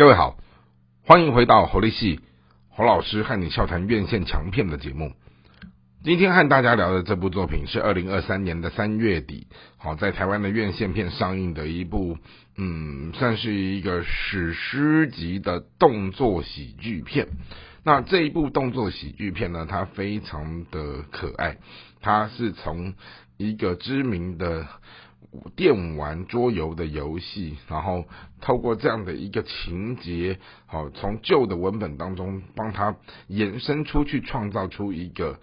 各位好，欢迎回到侯立系侯老师和你笑谈院线强片的节目。今天和大家聊的这部作品是二零二三年的三月底，好在台湾的院线片上映的一部，嗯，算是一个史诗级的动作喜剧片。那这一部动作喜剧片呢，它非常的可爱，它是从一个知名的。电玩桌游的游戏，然后透过这样的一个情节，好从旧的文本当中帮他延伸出去，创造出一个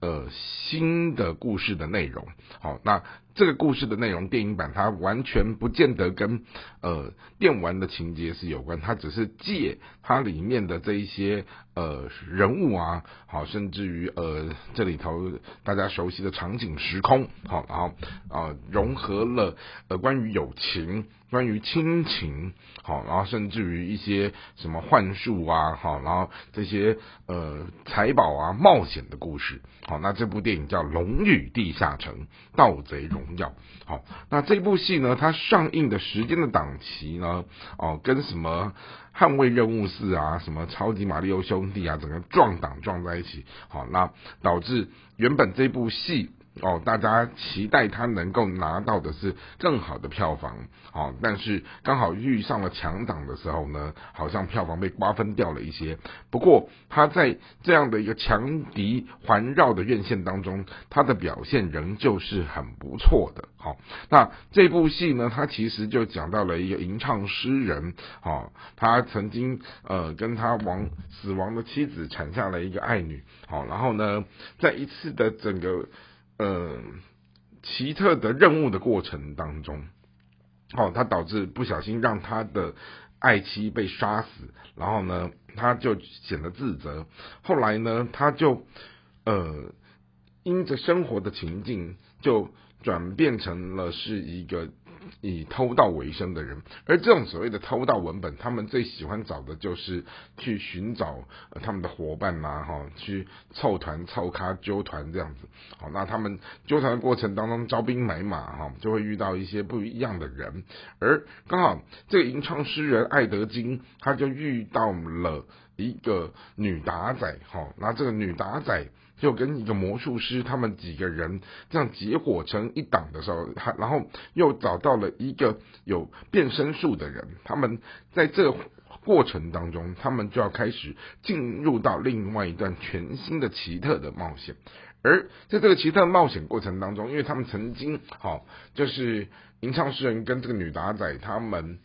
呃新的故事的内容。好，那这个故事的内容，电影版它完全不见得跟呃电玩的情节是有关，它只是借它里面的这一些。呃，人物啊，好，甚至于呃，这里头大家熟悉的场景、时空，好，然后啊，融合了呃，关于友情、关于亲情，好，然后甚至于一些什么幻术啊，好，然后这些呃财宝啊、冒险的故事，好，那这部电影叫《龙与地下城：盗贼荣耀》，好，那这部戏呢，它上映的时间的档期呢，哦，跟什么？捍卫任务四啊，什么超级马里奥兄弟啊，整个撞档撞在一起，好，那导致原本这部戏。哦，大家期待他能够拿到的是更好的票房，哦，但是刚好遇上了强档的时候呢，好像票房被瓜分掉了一些。不过他在这样的一个强敌环绕的院线当中，他的表现仍旧是很不错的。好，那这部戏呢，他其实就讲到了一个吟唱诗人，哦，他曾经呃跟他亡死亡的妻子产下了一个爱女，好，然后呢，在一次的整个呃，奇特的任务的过程当中，哦，他导致不小心让他的爱妻被杀死，然后呢，他就显得自责。后来呢，他就呃，因着生活的情境，就转变成了是一个。以偷盗为生的人，而这种所谓的偷盗文本，他们最喜欢找的就是去寻找他们的伙伴呐，哈，去凑团、凑咖、纠团这样子。好，那他们纠团的过程当中，招兵买马，哈，就会遇到一些不一样的人。而刚好这个吟唱诗人爱德金，他就遇到了一个女打仔，哈，那这个女打仔。就跟一个魔术师，他们几个人这样结伙成一党的时候，他然后又找到了一个有变身术的人，他们在这过程当中，他们就要开始进入到另外一段全新的奇特的冒险。而在这个奇特冒险过程当中，因为他们曾经好，就是吟唱诗人跟这个女打仔他们。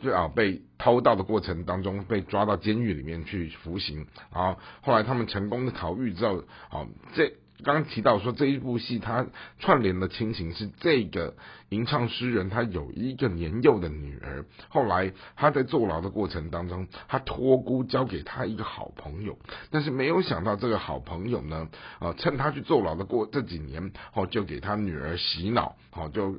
最好被偷盗的过程当中被抓到监狱里面去服刑，然后后来他们成功的逃狱之后，好，这刚提到说这一部戏它串联的亲情是这个吟唱诗人他有一个年幼的女儿，后来他在坐牢的过程当中，他托孤交给他一个好朋友，但是没有想到这个好朋友呢，呃，趁他去坐牢的过这几年，哦，就给他女儿洗脑，好就。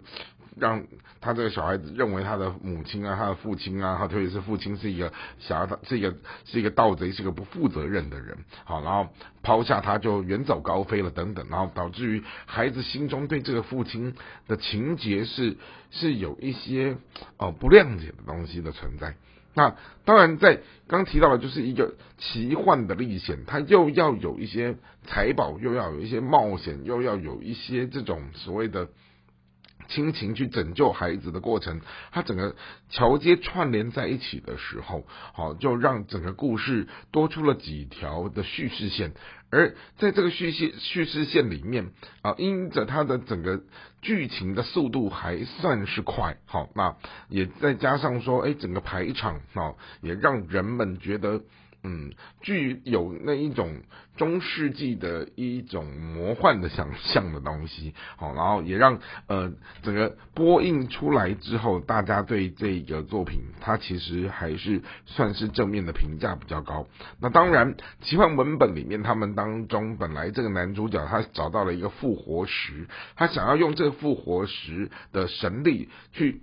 让他这个小孩子认为他的母亲啊，他的父亲啊，他特别是父亲是一个小孩，是一个是一个盗贼，是个不负责任的人。好，然后抛下他就远走高飞了，等等，然后导致于孩子心中对这个父亲的情节是是有一些哦不谅解的东西的存在。那当然，在刚提到的就是一个奇幻的历险，它又要有一些财宝，又要有一些冒险，又要有一些这种所谓的。亲情去拯救孩子的过程，它整个桥接串联在一起的时候，好，就让整个故事多出了几条的叙事线。而在这个叙事叙事线里面啊，因着它的整个剧情的速度还算是快，好，那也再加上说，哎，整个排场啊，也让人们觉得。嗯，具有那一种中世纪的一种魔幻的想象的东西，好，然后也让呃整个播映出来之后，大家对这个作品，它其实还是算是正面的评价比较高。那当然，奇幻文本里面，他们当中本来这个男主角他找到了一个复活石，他想要用这个复活石的神力去。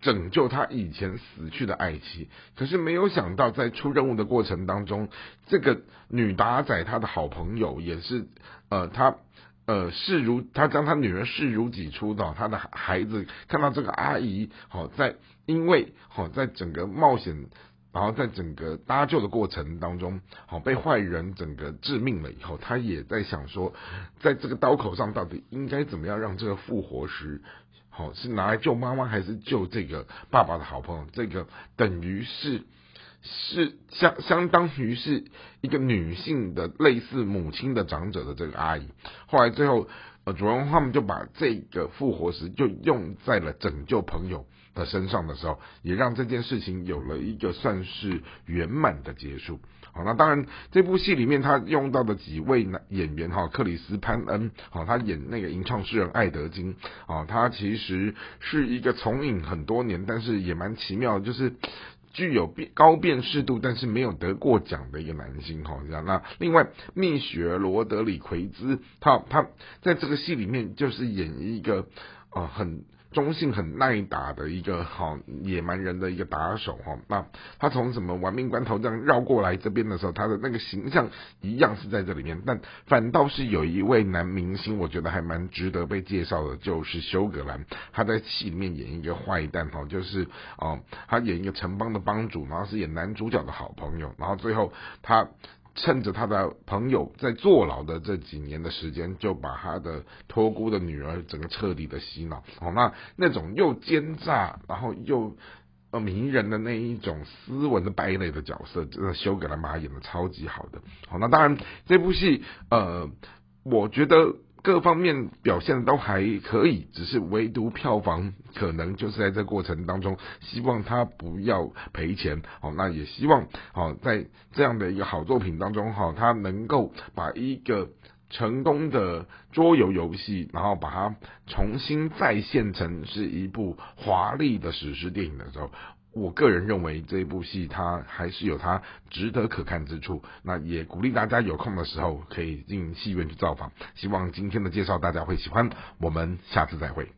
拯救他以前死去的爱妻，可是没有想到在出任务的过程当中，这个女打仔她的好朋友也是，呃，他呃视如他将他女儿视如己出的，他的孩子看到这个阿姨好在因为好在整个冒险然后在整个搭救的过程当中，好被坏人整个致命了以后，他也在想说，在这个刀口上到底应该怎么样让这个复活时，好是拿来救妈妈还是救这个爸爸的好朋友？这个等于是是相相当于是一个女性的类似母亲的长者的这个阿姨。后来最后，呃，主人他们就把这个复活石就用在了拯救朋友。的身上的时候，也让这件事情有了一个算是圆满的结束。好，那当然这部戏里面他用到的几位男演员哈，克里斯潘恩，好，他演那个吟唱诗人爱德金，啊，他其实是一个从影很多年，但是也蛮奇妙，就是具有变高辨识度，但是没有得过奖的一个男星哈。这样，那另外蜜雪罗德里奎兹，他他在这个戏里面就是演一个啊很。中性很耐打的一个好野蛮人的一个打手哈，那他从什么玩命关头这样绕过来这边的时候，他的那个形象一样是在这里面，但反倒是有一位男明星，我觉得还蛮值得被介绍的，就是休格兰，他在戏里面演一个坏蛋哈，就是哦，他演一个城邦的帮主，然后是演男主角的好朋友，然后最后他。趁着他的朋友在坐牢的这几年的时间，就把他的托孤的女儿整个彻底的洗脑。好，那那种又奸诈，然后又呃迷人的那一种斯文的败类的角色，真的修格兰把他演的超级好的。好，那当然这部戏呃，我觉得。各方面表现都还可以，只是唯独票房可能就是在这过程当中，希望他不要赔钱哦。那也希望哦，在这样的一个好作品当中哈，他能够把一个成功的桌游游戏，然后把它重新再现成是一部华丽的史诗电影的时候。我个人认为这一部戏它还是有它值得可看之处，那也鼓励大家有空的时候可以进戏院去造访。希望今天的介绍大家会喜欢，我们下次再会。